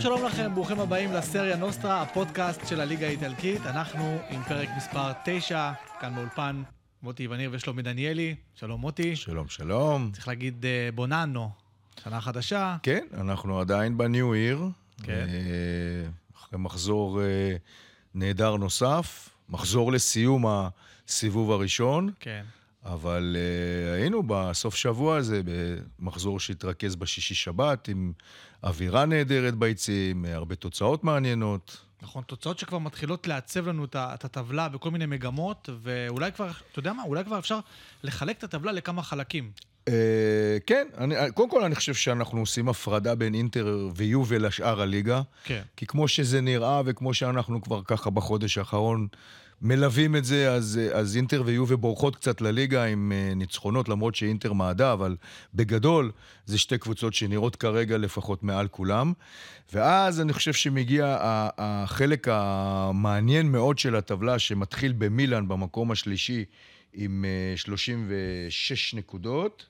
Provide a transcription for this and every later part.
שלום שלום לכם, ברוכים הבאים לסריה נוסטרה, הפודקאסט של הליגה האיטלקית. אנחנו עם פרק מספר 9, כאן באולפן, מוטי וניר ושלומי דניאלי. שלום מוטי. שלום, שלום. צריך להגיד אה, בוננו, שנה חדשה. כן, אנחנו עדיין בניו עיר. כן. אה, אחרי מחזור אה, נהדר נוסף, מחזור לסיום הסיבוב הראשון, כן. אבל אה, היינו בסוף שבוע הזה, במחזור שהתרכז בשישי-שבת, עם אווירה נהדרת ביציעים, אה, הרבה תוצאות מעניינות. נכון, תוצאות שכבר מתחילות לעצב לנו את הטבלה בכל מיני מגמות, ואולי כבר, אתה יודע מה, אולי כבר אפשר לחלק את הטבלה לכמה חלקים. אה, כן, אני, קודם כל אני חושב שאנחנו עושים הפרדה בין אינטר ויובל לשאר הליגה. כן. כי כמו שזה נראה, וכמו שאנחנו כבר ככה בחודש האחרון מלווים את זה, אז, אז אינטר ויובה בורחות קצת לליגה עם אה, ניצחונות, למרות שאינטר מעדה, אבל בגדול זה שתי קבוצות שנראות כרגע לפחות מעל כולם. ואז אני חושב שמגיע החלק המעניין מאוד של הטבלה, שמתחיל במילאן במקום השלישי עם אה, 36 נקודות.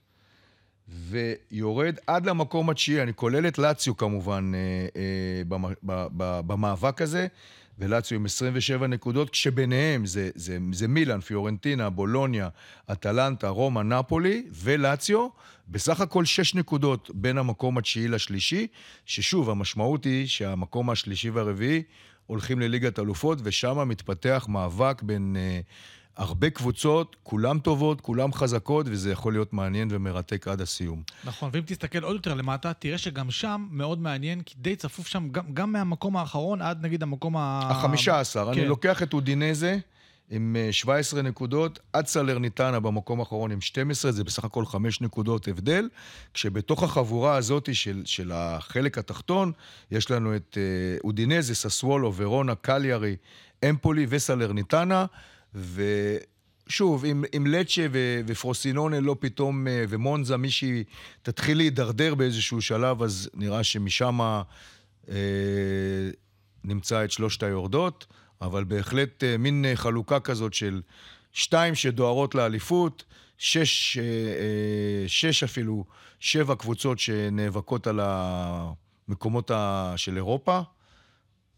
ויורד עד למקום התשיעי, אני כולל את לאציו כמובן אה, אה, במאבק הזה, ולאציו עם 27 נקודות, כשביניהם זה, זה, זה מילאן, פיורנטינה, בולוניה, אטלנטה, רומא, נפולי ולאציו, בסך הכל 6 נקודות בין המקום התשיעי לשלישי, ששוב, המשמעות היא שהמקום השלישי והרביעי הולכים לליגת אלופות, ושם מתפתח מאבק בין... אה, הרבה קבוצות, כולן טובות, כולן חזקות, וזה יכול להיות מעניין ומרתק עד הסיום. נכון, ואם תסתכל עוד יותר למטה, תראה שגם שם מאוד מעניין, כי די צפוף שם, גם, גם מהמקום האחרון עד נגיד המקום ה... החמישה עשר, כן. אני לוקח את אודינזה עם אה, 17 נקודות, עד סלרניטנה במקום האחרון עם 12, זה בסך הכל 5 נקודות הבדל, כשבתוך החבורה הזאת של, של החלק התחתון, יש לנו את אה, אודינזה, ססוולו, ורונה, קליארי, אמפולי וסלרניטנה, ושוב, עם, עם לצ'ה ו- ופרוסינונה לא פתאום, אה, ומונזה, מישהי תתחיל להידרדר באיזשהו שלב, אז נראה שמשם אה, נמצא את שלושת היורדות, אבל בהחלט אה, מין אה, חלוקה כזאת של שתיים שדוהרות לאליפות, שש, אה, אה, שש אפילו, שבע קבוצות שנאבקות על המקומות ה- של אירופה,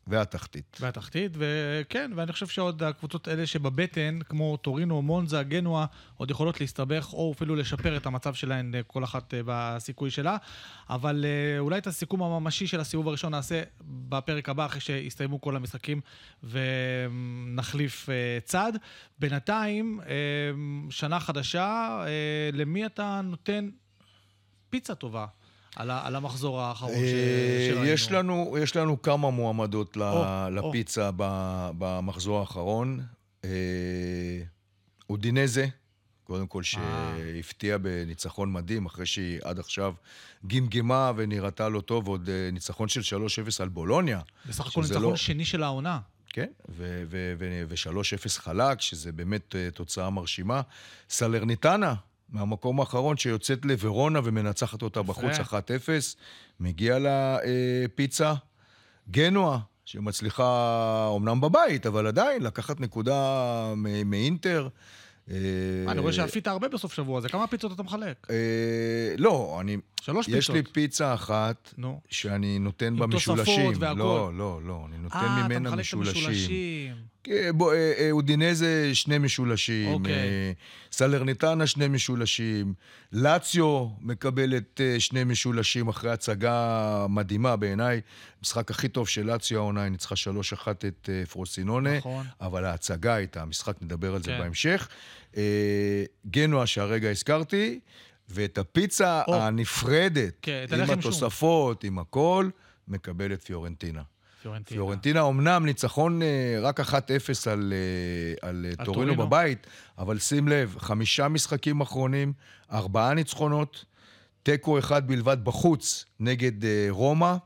והתחתית. והתחתית, וכן, ואני חושב שעוד הקבוצות האלה שבבטן, כמו טורינו, מונזה, גנואה, עוד יכולות להסתבך, או אפילו לשפר את המצב שלהן, אה, כל אחת אה, בסיכוי שלה. אבל אה, אולי את הסיכום הממשי של הסיבוב הראשון נעשה בפרק הבא, אחרי שיסתיימו כל המשחקים, ונחליף אה, צד. בינתיים, אה, שנה חדשה, אה, למי אתה נותן פיצה טובה? על, ה- על המחזור האחרון ש... אה, שראינו. יש לנו, יש לנו כמה מועמדות ל- או, לפיצה ב- במחזור האחרון. אה, אודינזה, קודם כל שהפתיע בניצחון מדהים, אחרי שהיא עד עכשיו גמגמה ונראתה לא טוב, עוד אה, ניצחון של 3-0 על בולוניה. בסך הכל שזה ניצחון לא- שני של העונה. כן, ו-3-0 חלק, שזה באמת אה, תוצאה מרשימה. סלרניטנה, מהמקום האחרון, שיוצאת לוורונה ומנצחת אותה בחוץ 1-0, מגיע לה אה, פיצה. גנואה, שמצליחה אומנם בבית, אבל עדיין לקחת נקודה מאינטר. אה, אני רואה שעפית הרבה בסוף שבוע הזה, כמה פיצות אתה מחלק? אה, לא, אני... שלוש יש פיצות. לי פיצה אחת. שאני נותן בה עם תוספות משולשים. והכל. לא, לא, לא, אני נותן אה, ממנה משולשים. כן, בוא, אה, אה, אודינזה, שני משולשים. אוקיי. אה, סלרניטנה, שני משולשים. לאציו מקבלת אה, שני משולשים אחרי הצגה מדהימה בעיניי. המשחק הכי טוב של לאציו העונה, היא ניצחה 3-1 את אה, פרוסינונה. נכון. אבל ההצגה הייתה, המשחק, נדבר על זה כן. בהמשך. אה, גנואה, שהרגע הזכרתי, ואת הפיצה או. הנפרדת, כן, את עם הלחם שום. התוספות, עם הכל, מקבלת פיורנטינה. פיורנטינה. פיורנטינה אמנם ניצחון אה, רק 1-0 על, אה, על אה, על טורינו. בבית, אבל שים לב, חמישה משחקים אחרונים, ארבעה ניצחונות, תיקו אחד בלבד בחוץ נגד רומא,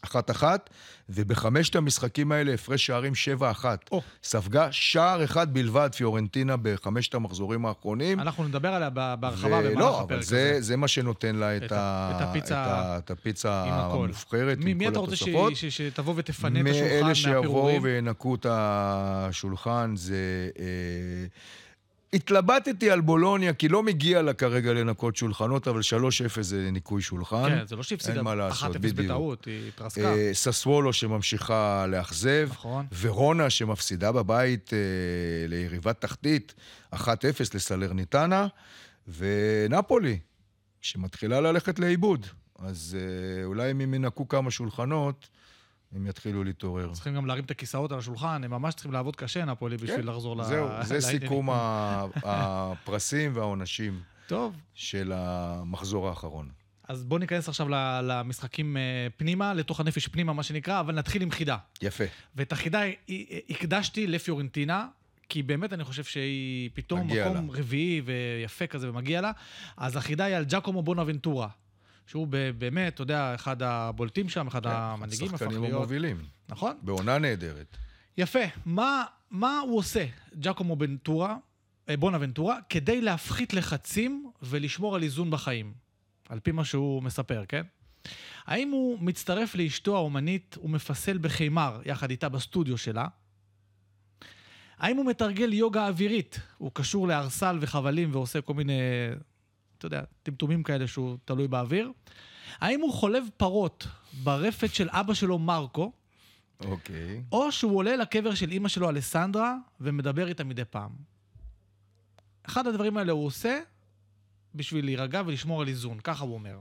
אחת-אחת, ובחמשת המשחקים האלה הפרש שערים 7-1. או. ספגה שער אחד בלבד פיורנטינה בחמשת המחזורים האחרונים. אנחנו נדבר עליה בהרחבה במהלך לא, הפרק אבל הזה. זה, זה מה שנותן לה את, את ה, את הפיצה את, ה, את הפיצה עם. המובחרת, מי, עם מי כל אתה רוצה ש- התוספות. ש- שתבוא ותפנה את מאלה השולחן שיבואו מהפירורים? וינקו את השולחן זה אה, התלבטתי על בולוניה, כי לא מגיע לה כרגע לנקות שולחנות, אבל 3-0 זה ניקוי שולחן. כן, זה לא שהפסידה אין מה 1-0 לעשות, בדיוק. בטעות, היא התרסקה. אה, ססוולו שממשיכה לאכזב. נכון. ורונה שמפסידה בבית אה, ליריבת תחתית, 1-0 לסלרניטנה. ונפולי, שמתחילה ללכת לאיבוד. אז אה, אולי אם הם ינקו כמה שולחנות, הם יתחילו להתעורר. צריכים גם להרים את הכיסאות על השולחן, הם ממש צריכים לעבוד קשה, נפולי, בשביל לחזור ל... כן, זהו, זה לעניינים. סיכום הפרסים והעונשים טוב, של המחזור האחרון. אז בואו ניכנס עכשיו ל- למשחקים אה, פנימה, לתוך הנפש פנימה, מה שנקרא, אבל נתחיל עם חידה. יפה. ואת החידה הקדשתי לפיורנטינה, כי באמת אני חושב שהיא פתאום מקום רביעי ויפה כזה ומגיע לה. אז החידה היא על ג'קומו בונאבנטורה, שהוא באמת, אתה יודע, אחד הבולטים שם, אחד המנהיגים הפך כן, שחקנים להיות. המובילים. נכון? בעונה נהדרת. יפה. מה, מה הוא עושה, ג'קומו בנטורה, אה, בונאבנטורה, כדי להפחית לחצים ולשמור על איזון בחיים? על פי מה שהוא מספר, כן? האם הוא מצטרף לאשתו האומנית ומפסל בחימר יחד איתה בסטודיו שלה? האם הוא מתרגל יוגה אווירית? הוא קשור לערסל וחבלים ועושה כל מיני, אתה יודע, טמטומים כאלה שהוא תלוי באוויר? האם הוא חולב פרות ברפת של אבא שלו מרקו? אוקיי. או שהוא עולה לקבר של אימא שלו, אלסנדרה, ומדבר איתה מדי פעם. אחד הדברים האלה הוא עושה בשביל להירגע ולשמור על איזון, ככה הוא אומר.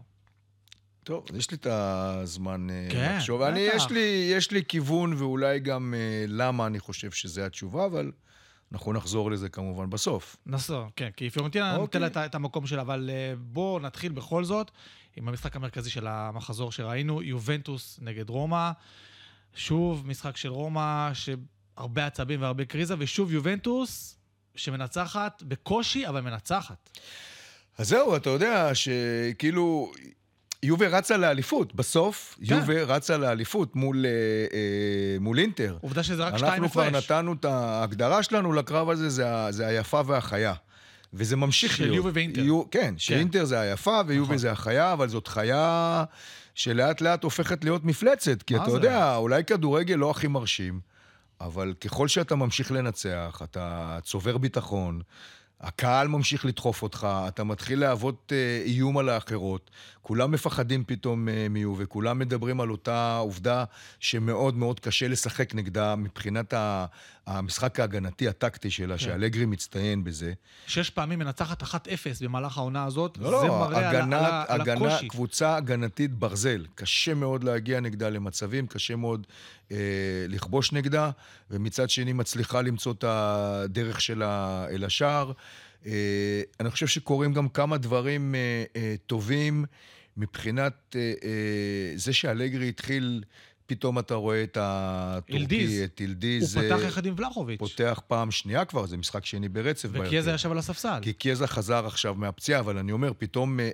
טוב, יש לי את הזמן אה, כן, לחשוב. אני, בטח. יש, לי, יש לי כיוון ואולי גם אה, למה אני חושב שזו התשובה, אבל אנחנו נחזור לזה כמובן בסוף. נסו, כן, כי פיורנטינה אוקיי. נותן לה את, המקום שלה, אבל uh, בואו נתחיל בכל זאת עם המשחק המרכזי של המחזור שראינו, יובנטוס נגד רומא. שוב, משחק של רומא, שהרבה עצבים והרבה קריזה, ושוב יובנטוס שמנצחת בקושי, אבל מנצחת. אז זהו, אתה יודע שכאילו... יובה רצה לאליפות, בסוף כן. יובה רצה לאליפות מול, אה, אה, מול אינטר. עובדה שזה רק שתיים אנחנו כבר הפרש. נתנו את ההגדרה שלנו לקרב הזה, זה, זה היפה והחיה. וזה ממשיך של להיות. יובה ואינטר. יו, כן, שאינטר זה היפה ויובה נכון. זה החיה, אבל זאת חיה שלאט לאט הופכת להיות מפלצת. כי אתה זה? יודע, אולי כדורגל לא הכי מרשים, אבל ככל שאתה ממשיך לנצח, אתה צובר ביטחון. הקהל ממשיך לדחוף אותך, אתה מתחיל להוות אה, איום על האחרות. כולם מפחדים פתאום אה, מיובה, כולם מדברים על אותה עובדה שמאוד מאוד קשה לשחק נגדה מבחינת המשחק ההגנתי הטקטי שלה, כן. שאלגרי מצטיין בזה. שש פעמים מנצחת 1-0 במהלך העונה הזאת, לא, זה לא, מראה על, הגנה, על, ה- על הגנה, הקושי. קבוצה הגנתית ברזל. קשה מאוד להגיע נגדה למצבים, קשה מאוד אה, לכבוש נגדה, ומצד שני מצליחה למצוא את הדרך שלה אל השער. אה, אני חושב שקורים גם כמה דברים אה, אה, טובים מבחינת אה, אה, זה שאלגרי התחיל, פתאום אתה רואה את הטורקי, ילדיז. את הוא ילדיז. פתח יחד עם ולחוביץ', פותח פעם שנייה כבר, זה משחק שני ברצף. וקיאזה. ישב על הספסל. כי קיאזה חזר עכשיו מהפציעה, אבל אני אומר, פתאום אה, אה,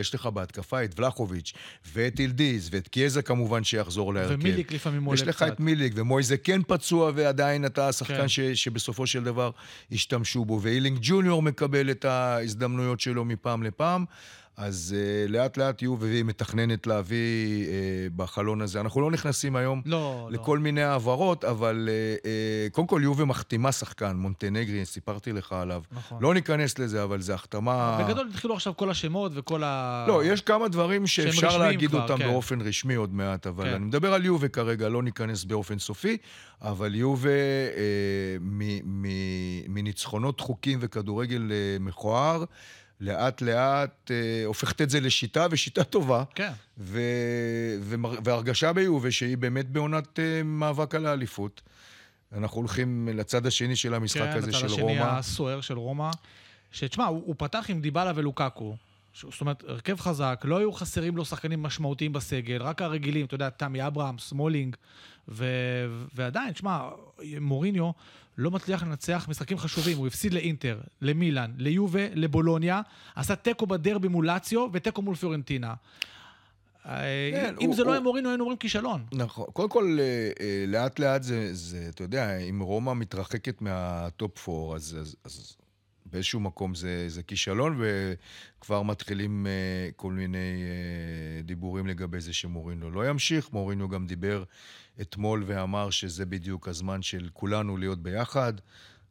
יש לך בהתקפה את ולחוביץ' ואת אילדיז, ואת קיאזה כמובן שיחזור להרכב. ומיליק לפעמים עולה יש קצת. לך את מיליק, ומויזה כן פצוע, ועדיין אתה השחקן כן. ש, שבסופו של דבר השתמשו בו, ואילינג ג'וניור מקבל את ההזדמנויות שלו מפעם לפעם. אז uh, לאט לאט יהיו, והיא מתכננת להביא uh, בחלון הזה. אנחנו לא נכנסים היום לא, לא. לכל מיני העברות, אבל uh, uh, קודם כל יובה מחתימה שחקן, מונטנגרי, סיפרתי לך עליו. נכון. לא ניכנס לזה, אבל זו החתמה... בגדול התחילו עכשיו כל השמות וכל ה... לא, יש כמה דברים שאפשר להגיד כבר, אותם כן. באופן רשמי עוד מעט, אבל כן. אני מדבר על יובה כרגע, לא ניכנס באופן סופי, אבל יובה מ- מניצחונות דחוקים וכדורגל אה, מכוער, לאט לאט אה, הופכת את זה לשיטה, ושיטה טובה, כן. ו- ומר- והרגשה ביובה שהיא באמת בעונת אה, מאבק על האליפות. אנחנו הולכים לצד השני של המשחק כן, הזה של השני רומא. הסוער של רומא. שתשמע, הוא, הוא פתח עם דיבלה ולוקאקו. ש- זאת אומרת, הרכב חזק, לא היו חסרים לו שחקנים משמעותיים בסגל, רק הרגילים, אתה יודע, תמי אברהם, סמולינג, ו... ועדיין, תשמע, מוריניו לא מצליח לנצח משחקים חשובים, הוא הפסיד לאינטר, למילאן, ליובה, לבולוניה, עשה תיקו בדרבי מול לאציו ותיקו מול פיורנטינה. אה, כן, אם הוא- זה לא הוא- היה מוריניו, היינו אומרים כישלון. נכון. קודם כל, אה, אה, לאט לאט זה, זה, אתה יודע, אם רומא מתרחקת מהטופ 4, אז, אז, אז באיזשהו מקום זה, זה כישלון, וכבר מתחילים כל מיני דיבורים לגבי זה שמורינו לא ימשיך. מורינו גם דיבר אתמול ואמר שזה בדיוק הזמן של כולנו להיות ביחד.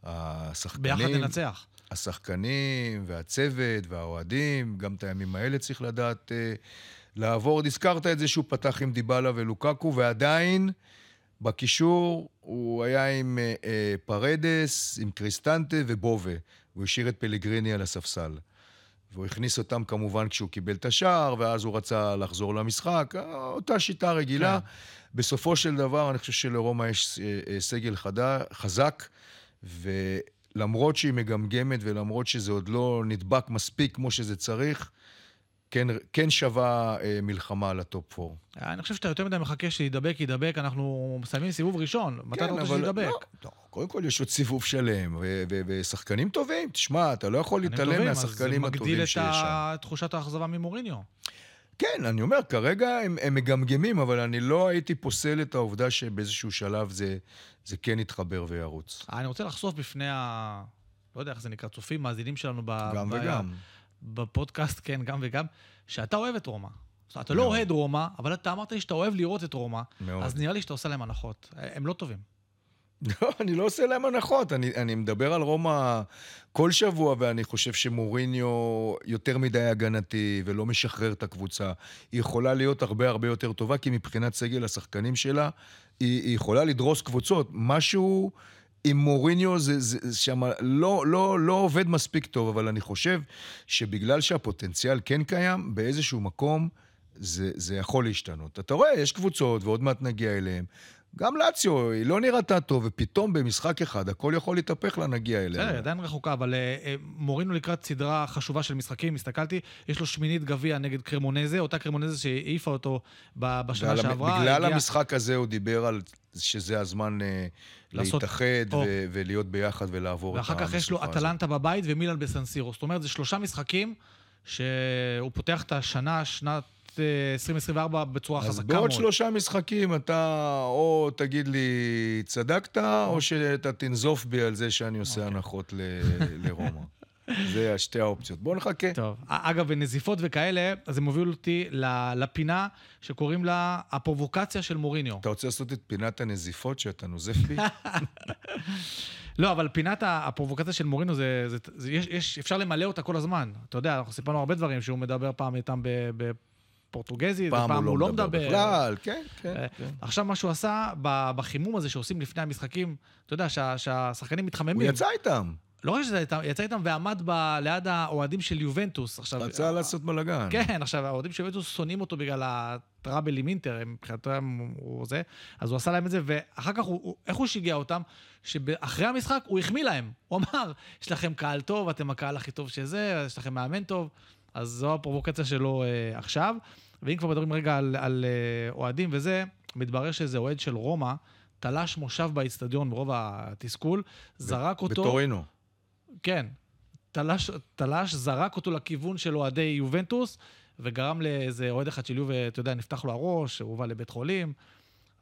השחקנים... ביחד ננצח. השחקנים והצוות והאוהדים, גם את הימים האלה צריך לדעת אה, לעבור. הזכרת את זה שהוא פתח עם דיבלה ולוקקו, ועדיין בקישור הוא היה עם אה, אה, פרדס, עם קריסטנטה ובובה. הוא השאיר את פלגריני על הספסל. והוא הכניס אותם כמובן כשהוא קיבל את השער, ואז הוא רצה לחזור למשחק. אותה שיטה רגילה. כן. בסופו של דבר, אני חושב שלרומא יש אה, אה, סגל חדה, חזק, ולמרות שהיא מגמגמת ולמרות שזה עוד לא נדבק מספיק כמו שזה צריך, כן, כן שווה אה, מלחמה על ה top 4. אני חושב שאתה יותר מדי מחכה שידבק, ידבק, אנחנו מסיימים סיבוב ראשון. מתי כן, אתה רוצה שידבק? לא, לא, קודם כל יש עוד סיבוב שלם, ושחקנים טובים. תשמע, אתה לא יכול להתעלם מהשחקנים הטובים שיש שם. זה מגדיל את תחושת האכזבה ממוריניו. כן, אני אומר, כרגע הם, הם מגמגמים, אבל אני לא הייתי פוסל את העובדה שבאיזשהו שלב זה, זה כן יתחבר וירוץ. אני רוצה לחשוף בפני ה... לא יודע איך זה נקרא, צופים, מאזינים שלנו ב... גם ב... וגם. בפודקאסט, כן, גם וגם, שאתה אוהב את רומא. זאת אומרת, אתה לא אוהד רומא, אבל אתה אמרת לי שאתה אוהב לראות את רומא, מאוד. אז נראה לי שאתה עושה להם הנחות. הם לא טובים. לא, אני לא עושה להם הנחות. אני, אני מדבר על רומא כל שבוע, ואני חושב שמוריניו יותר מדי הגנתי ולא משחרר את הקבוצה. היא יכולה להיות הרבה הרבה יותר טובה, כי מבחינת סגל השחקנים שלה, היא, היא יכולה לדרוס קבוצות. משהו עם מוריניו זה, זה, שם לא, לא, לא עובד מספיק טוב, אבל אני חושב שבגלל שהפוטנציאל כן קיים, באיזשהו מקום זה, זה יכול להשתנות. אתה רואה, יש קבוצות, ועוד מעט נגיע אליהן. גם לאציו, היא לא נראתה טוב, ופתאום במשחק אחד הכל יכול להתהפך לה, נגיע אליה. בסדר, עדיין רחוקה, אבל uh, uh, מורינו לקראת סדרה חשובה של משחקים, הסתכלתי, יש לו שמינית גביע נגד קרמונזה, אותה קרמונזה שהעיפה אותו בשנה שעברה. בגלל הגיע... המשחק הזה הוא דיבר על שזה הזמן uh, לעשות... להתאחד ו- ולהיות ביחד ולעבור את המשחק הזה. ואחר כך יש לו אטלנטה בבית ומילן בסנסירו. זאת אומרת, זה שלושה משחקים שהוא פותח את השנה, שנת 2024 בצורה חזקה מאוד. אז בעוד שלושה משחקים אתה או תגיד לי צדקת, או שאתה תנזוף בי על זה שאני עושה אוקיי. הנחות לרומא. זה שתי האופציות. בואו נחכה. טוב. אגב, בנזיפות וכאלה, אז זה מוביל אותי לפינה שקוראים לה הפרובוקציה של מוריניו. אתה רוצה לעשות את פינת הנזיפות שאתה נוזף בי? לא, אבל פינת הפרובוקציה של מורינו, זה, זה, זה, יש, יש, אפשר למלא אותה כל הזמן. אתה יודע, אנחנו סיפרנו הרבה דברים שהוא מדבר פעם איתם פורטוגזית, פעם ופעם הוא לא מדבר. מדבר. בכלל, כן, כן, אה, כן. עכשיו, מה שהוא עשה בחימום הזה שעושים לפני המשחקים, אתה יודע, שה, שהשחקנים מתחממים. הוא יצא איתם. לא רק שזה יצא איתם ועמד ב, ליד האוהדים של יובנטוס. עכשיו... רצה לעשות בלאגן. כן, עכשיו, האוהדים של יובנטוס שונאים אותו בגלל הטראבל עם אינטר, מבחינתם הוא זה, אז הוא עשה להם את זה, ואחר כך, הוא, איך הוא שיגע אותם? שאחרי המשחק הוא החמיא להם. הוא אמר, יש לכם קהל טוב, אתם הקהל הכי טוב שזה, יש לכם מאמן טוב. אז זו הפרובוקציה שלו אה, עכשיו. ואם כבר מדברים רגע על, על אה, אוהדים וזה, מתברר שזה אוהד של רומא, תלש מושב באיצטדיון ברוב התסכול, זרק אותו... בטורינו. כן. תלש, תלש, זרק אותו לכיוון של אוהדי יובנטוס, וגרם לאיזה אוהד אחד של יובה, אתה יודע, נפתח לו הראש, הוא הובא לבית חולים,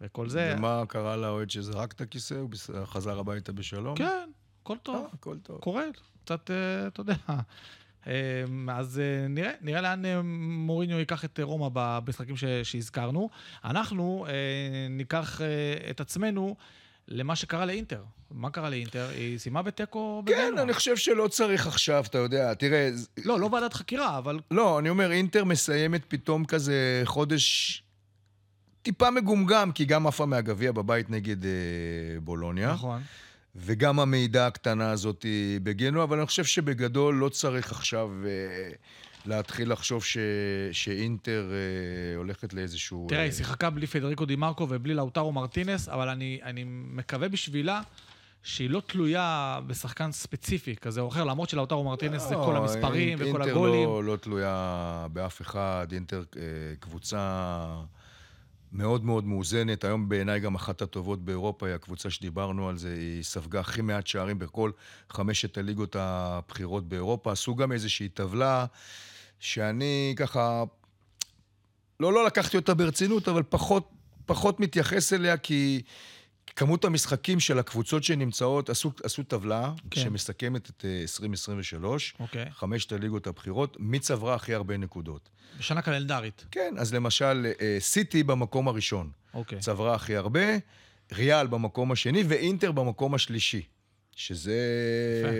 וכל זה. ומה קרה לאוהד שזרק את הכיסא? הוא חזר הביתה בשלום? כן, הכל טוב. אה, הכל טוב. קורה, קצת, אה, אתה יודע. אמ, אז אה, נראה, נראה לאן אה, מוריניו ייקח את רומא במשחקים שהזכרנו. אנחנו אה, ניקח את עצמנו למה שקרה לאינטר. מה קרה לאינטר? היא סיימה בתיקו בגלו. כן, אני חושב שלא צריך עכשיו, אתה יודע, תראה... לא, לא ועדת חקירה, אבל... לא, אני אומר, אינטר מסיימת פתאום כזה חודש טיפה מגומגם, כי גם עפה מהגביע בבית נגד אה, בולוניה. נכון. וגם המידע הקטנה הזאת היא בגנו, אבל אני חושב שבגדול לא צריך עכשיו אה, להתחיל לחשוב ש, שאינטר אה, הולכת לאיזשהו... תראה, היא אה... שיחקה בלי פדריקו דימרקו ובלי לאוטרו מרטינס, אבל אני, אני מקווה בשבילה שהיא לא תלויה בשחקן ספציפי כזה או אחר, למרות שלאוטרו מרטינס לא, זה כל המספרים וכל הגולים. אינטר לא, לא תלויה באף אחד, אינטר אה, קבוצה... מאוד מאוד מאוזנת. היום בעיניי גם אחת הטובות באירופה היא הקבוצה שדיברנו על זה, היא ספגה הכי מעט שערים בכל חמשת הליגות הבכירות באירופה. עשו גם איזושהי טבלה שאני ככה, לא, לא לקחתי אותה ברצינות, אבל פחות, פחות מתייחס אליה כי... כמות המשחקים של הקבוצות שנמצאות, עשו, עשו טבלה כן. שמסכמת את 2023, אה, אוקיי. חמשת הליגות הבכירות, מי צברה הכי הרבה נקודות. בשנה קלנדרית. כן, אז למשל, אה, סיטי במקום הראשון. אוקיי. צברה הכי הרבה, ריאל במקום השני ואינטר במקום השלישי. שזה.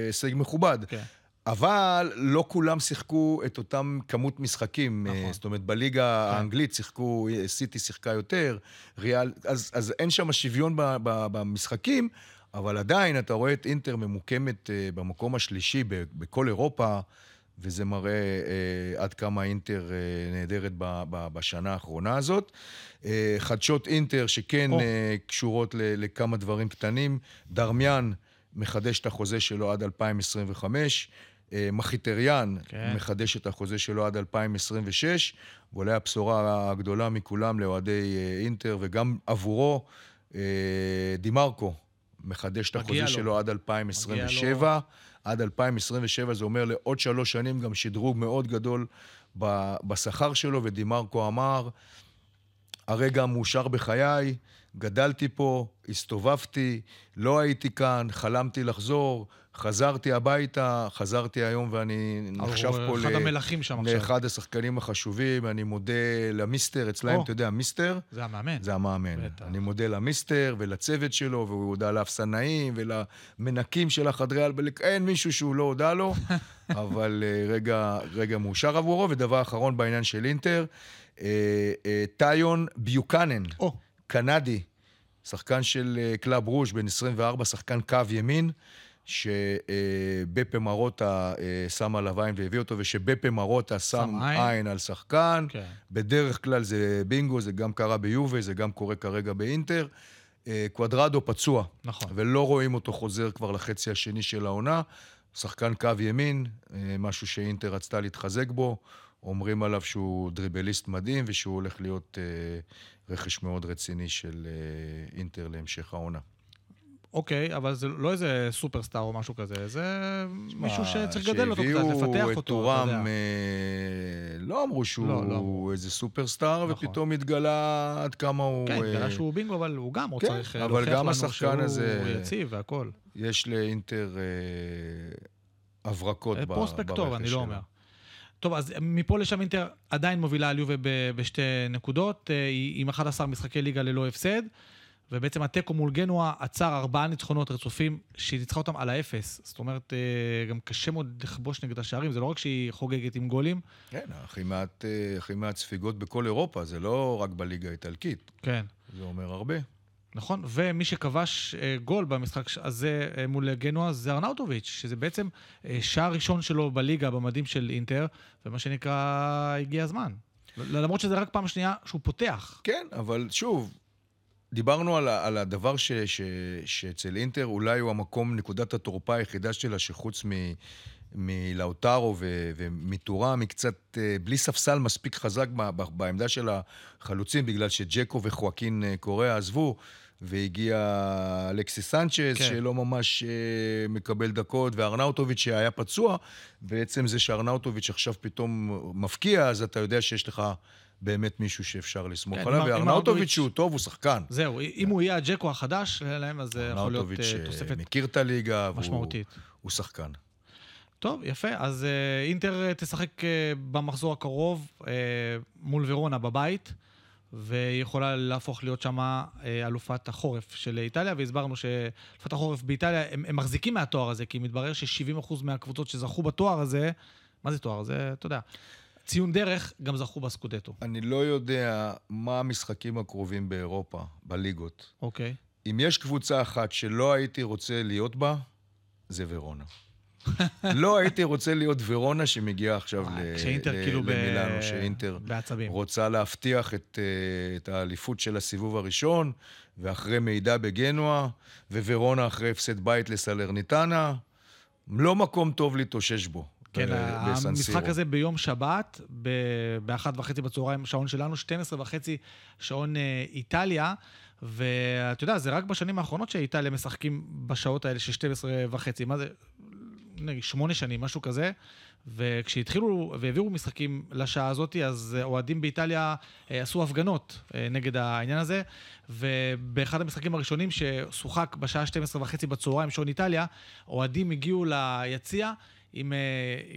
הישג מכובד. כן. אבל לא כולם שיחקו את אותם כמות משחקים. נכון. אה, זאת אומרת, בליגה האנגלית שיחקו, סיטי שיחקה יותר, ריאל, אז, אז אין שם שוויון ב, ב, במשחקים, אבל עדיין אתה רואה את אינטר ממוקמת אה, במקום השלישי בכל אירופה, וזה מראה אה, עד כמה אינטר נהדרת בשנה האחרונה הזאת. חדשות אינטר שכן או. קשורות לכמה דברים קטנים. דרמיאן מחדש את החוזה שלו עד 2025. אה, מחיטריאן כן. מחדש את החוזה שלו עד 2026, ואולי הבשורה הגדולה מכולם לאוהדי אה, אינטר, וגם עבורו, אה, דימרקו מחדש את החוזה לו. שלו עד 2027. עד 2027 זה אומר לעוד שלוש שנים גם שדרוג מאוד גדול בשכר שלו, ודימרקו אמר, הרגע המאושר בחיי, גדלתי פה, הסתובבתי, לא הייתי כאן, חלמתי לחזור, חזרתי הביתה, חזרתי היום ואני נחשב הוא פה אחד ל- המלכים שם עכשיו. לאחד השחקנים החשובים, אני מודה למיסטר, אצלהם, או. אתה יודע, מיסטר זה המאמן. זה המאמן. בטח. אני מודה למיסטר ולצוות שלו, והוא הודה לאפסנאים ולמנקים של החדרי הלבשה, אין מישהו שהוא לא הודה לו, אבל אה, רגע, רגע מאושר עבורו. ודבר אחרון בעניין של אינטר, אה, אה, טיון ביוקנן, קנדי, שחקן של אה, קלאב ברוז' בן 24, שחקן קו ימין, שבפה מרוטה אה, שם עליו עין והביא אותו, ושבפה מרוטה שם עין. עין על שחקן. כן. בדרך כלל זה בינגו, זה גם קרה ביובה, זה גם קורה כרגע באינטר. אה, קוודרדו פצוע, נכון. ולא רואים אותו חוזר כבר לחצי השני של העונה. שחקן קו ימין, אה, משהו שאינטר רצתה להתחזק בו. אומרים עליו שהוא דריבליסט מדהים, ושהוא הולך להיות רכש מאוד רציני של אינטר להמשך העונה. אוקיי, אבל זה לא איזה סופרסטאר או משהו כזה, זה מישהו מה, שצריך לגדל אותו קצת, לפתח אותו, שהביאו את אתה טורם, יודע. אה, לא אמרו שהוא לא, לא. איזה סופרסטאר, נכון. ופתאום התגלה עד כמה הוא... כן, אה, התגלה שהוא בינגו, אבל הוא גם עוד כן, צריך אה, אבל להוכיח גם לנו שהוא הזה- יציב והכל. יש לאינטר אה, הברקות טוב, ברכש אני לא. אומר. טוב, אז מפה לשם אינטר עדיין מובילה על יובה בשתי נקודות, אה, עם 11 משחקי ליגה ללא הפסד, ובעצם התיקו מול גנואה עצר ארבעה ניצחונות רצופים, שהיא ניצחה אותם על האפס. זאת אומרת, אה, גם קשה מאוד לכבוש נגד השערים, זה לא רק שהיא חוגגת עם גולים, כן, הכי מעט, אה, הכי מעט ספיגות בכל אירופה, זה לא רק בליגה האיטלקית, כן. זה אומר הרבה. נכון, ומי שכבש אה, גול במשחק הזה מול גנואה זה ארנאוטוביץ', שזה בעצם שער ראשון שלו בליגה במדים של אינטר, ומה שנקרא, הגיע הזמן. למרות שזה רק פעם שנייה שהוא פותח. כן, אבל שוב, דיברנו על, על הדבר ש, ש, שאצל אינטר אולי הוא המקום, נקודת התורפה היחידה שלה, שחוץ מ... מלאוטרו ו- ומטורם, היא קצת אה, בלי ספסל מספיק חזק ב- ב- בעמדה של החלוצים, בגלל שג'קו וחואקין אה, קוריאה עזבו, והגיע אלכסי סנצ'ז, כן. כן. שלא ממש אה, מקבל דקות, וארנאוטוביץ' שהיה פצוע, בעצם זה שארנאוטוביץ' עכשיו פתאום מפקיע, אז אתה יודע שיש לך באמת מישהו שאפשר לסמוך כן, עליו, וארנאוטוביץ' ארנאוטוביץ'- שהוא טוב, הוא שחקן. זהו, אם הוא יהיה הג'קו החדש להם, אז זה יכול להיות ארנאוטוביץ' אה, אה, תוספת מכיר את הליגה, והוא משמעותית. הוא שחקן. טוב, יפה. אז אה, אינטר אה, תשחק אה, במחזור הקרוב אה, מול ורונה בבית, והיא יכולה להפוך להיות שמה אה, אלופת החורף של איטליה, והסברנו שאלופת החורף באיטליה, הם, הם מחזיקים מהתואר הזה, כי מתברר ש-70% מהקבוצות שזכו בתואר הזה, מה זה תואר? זה, אתה יודע, ציון דרך, גם זכו בסקודטו. אני לא יודע מה המשחקים הקרובים באירופה, בליגות. אוקיי. אם יש קבוצה אחת שלא הייתי רוצה להיות בה, זה ורונה. לא הייתי רוצה להיות ורונה שמגיעה עכשיו ל- כשאינטר ל- כאילו ב- למילאנו, שאינטר בעצבים. רוצה להבטיח את, אה, את האליפות של הסיבוב הראשון, ואחרי מידע בגנואה, וורונה אחרי הפסד בית לסלרניטנה. לא מקום טוב להתאושש בו. כן, בסן המשחק. הזה ביום שבת, באחת וחצי בצהריים, שעון שלנו, 12 וחצי שעון אה, איטליה, ואתה יודע, זה רק בשנים האחרונות שאיטליה משחקים בשעות האלה של 12 וחצי, מה זה? נגיד, שמונה שנים, משהו כזה. וכשהתחילו והעבירו משחקים לשעה הזאת, אז אה, אוהדים באיטליה אה, עשו הפגנות אה, נגד העניין הזה, ובאחד המשחקים הראשונים ששוחק בשעה 12 וחצי בצהריים, שעון איטליה, אוהדים הגיעו ליציע עם, אה,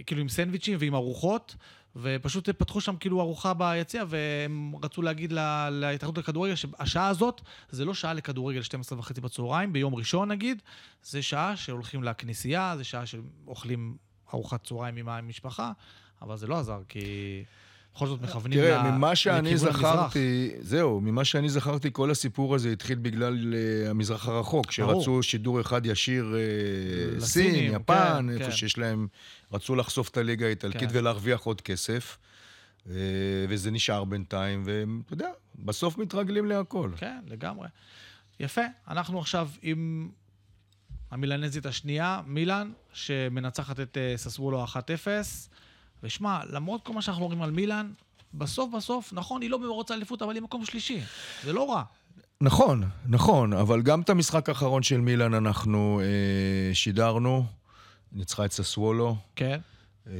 כאילו עם סנדוויצ'ים ועם ארוחות, ופשוט פתחו שם כאילו ארוחה ביציע, והם רצו להגיד לה- להתאחדות לכדורגל שהשעה הזאת זה לא שעה לכדורגל 12 וחצי בצהריים, ביום ראשון נגיד, זה שעה שהולכים לכנסייה, זה שעה שאוכלים ארוחת צהריים עם המשפחה, אבל זה לא עזר, כי בכל זאת מכוונים תראה, ל- ממה שאני המזרח. זכרתי, זהו, ממה שאני זכרתי, כל הסיפור הזה התחיל בגלל אה, המזרח הרחוק, שרצו. שידור אחד ישיר אה, לסינים, סין, יפן, כן, איפה כן. שיש להם, רצו לחשוף את הליגה האיטלקית כן. ולהרוויח עוד כסף, אה, וזה נשאר בינתיים, ואתה יודע, בסוף מתרגלים להכל. כן, לגמרי. יפה, אנחנו עכשיו עם המילנזית השנייה, מילאן, שמנצחת את ססוולו 1-0. ושמע, למרות כל מה שאנחנו אומרים על מילאן, בסוף בסוף, נכון, היא לא במרוץ האליפות, אבל היא מקום שלישי. זה לא רע. נכון, נכון, אבל גם את המשחק האחרון של מילאן אנחנו אה, שידרנו, ניצחה את ססוולו. כן. אה,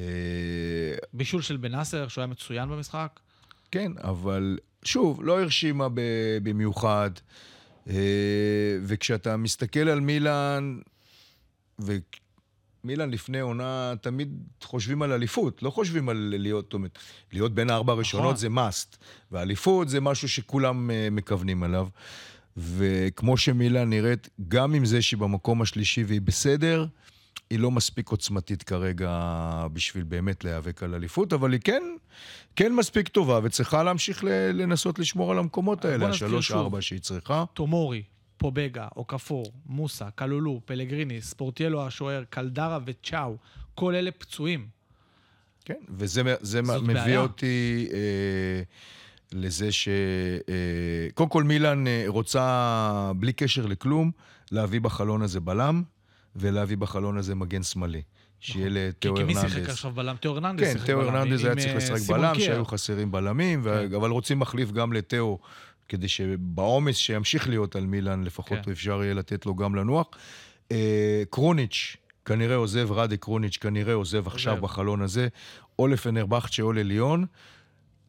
בישול של בנאסר, שהוא היה מצוין במשחק. כן, אבל שוב, לא הרשימה במיוחד. אה, וכשאתה מסתכל על מילאן, ומילאן לפני עונה, תמיד חושבים על אליפות, לא חושבים על להיות, זאת אומרת, להיות בין הארבע הראשונות נכון. זה must, ואליפות זה משהו שכולם אה, מכוונים עליו. וכמו שמילאן נראית, גם עם זה שהיא במקום השלישי והיא בסדר, היא לא מספיק עוצמתית כרגע בשביל באמת להיאבק על אליפות, אבל היא כן, כן מספיק טובה וצריכה להמשיך לנסות לשמור על המקומות האלה, השלוש-ארבע. שהיא צריכה. תומורי, פובגה, אוקפור, מוסה, קלולו, פלגריני, ספורטיאלו השוער, קלדרה וצ'או, כל אלה פצועים. כן, וזה זה מביא בעיה. אותי אה, לזה ש... אה, קודם כל מילאן אה, רוצה, בלי קשר לכלום, להביא בחלון הזה בלם, ולהביא בחלון הזה מגן שמאלי. שיהיה כי לתאו כי מי שיחק. עכשיו בלם? תאו הרננדז כן, תאו. הרננדז עם, היה צריך אה, לשחק בלם. שהיו חסרים בלמים, כן. אבל רוצים מחליף גם לתאו, כדי שבעומס שימשיך להיות על מילאן, לפחות כן. אפשר יהיה לתת לו גם לנוח. אה, קרוניץ', כנראה עוזב, רדה קרוניץ' כנראה עוזב עכשיו. בחלון הזה, או לפנרבכצ'ה או לליון.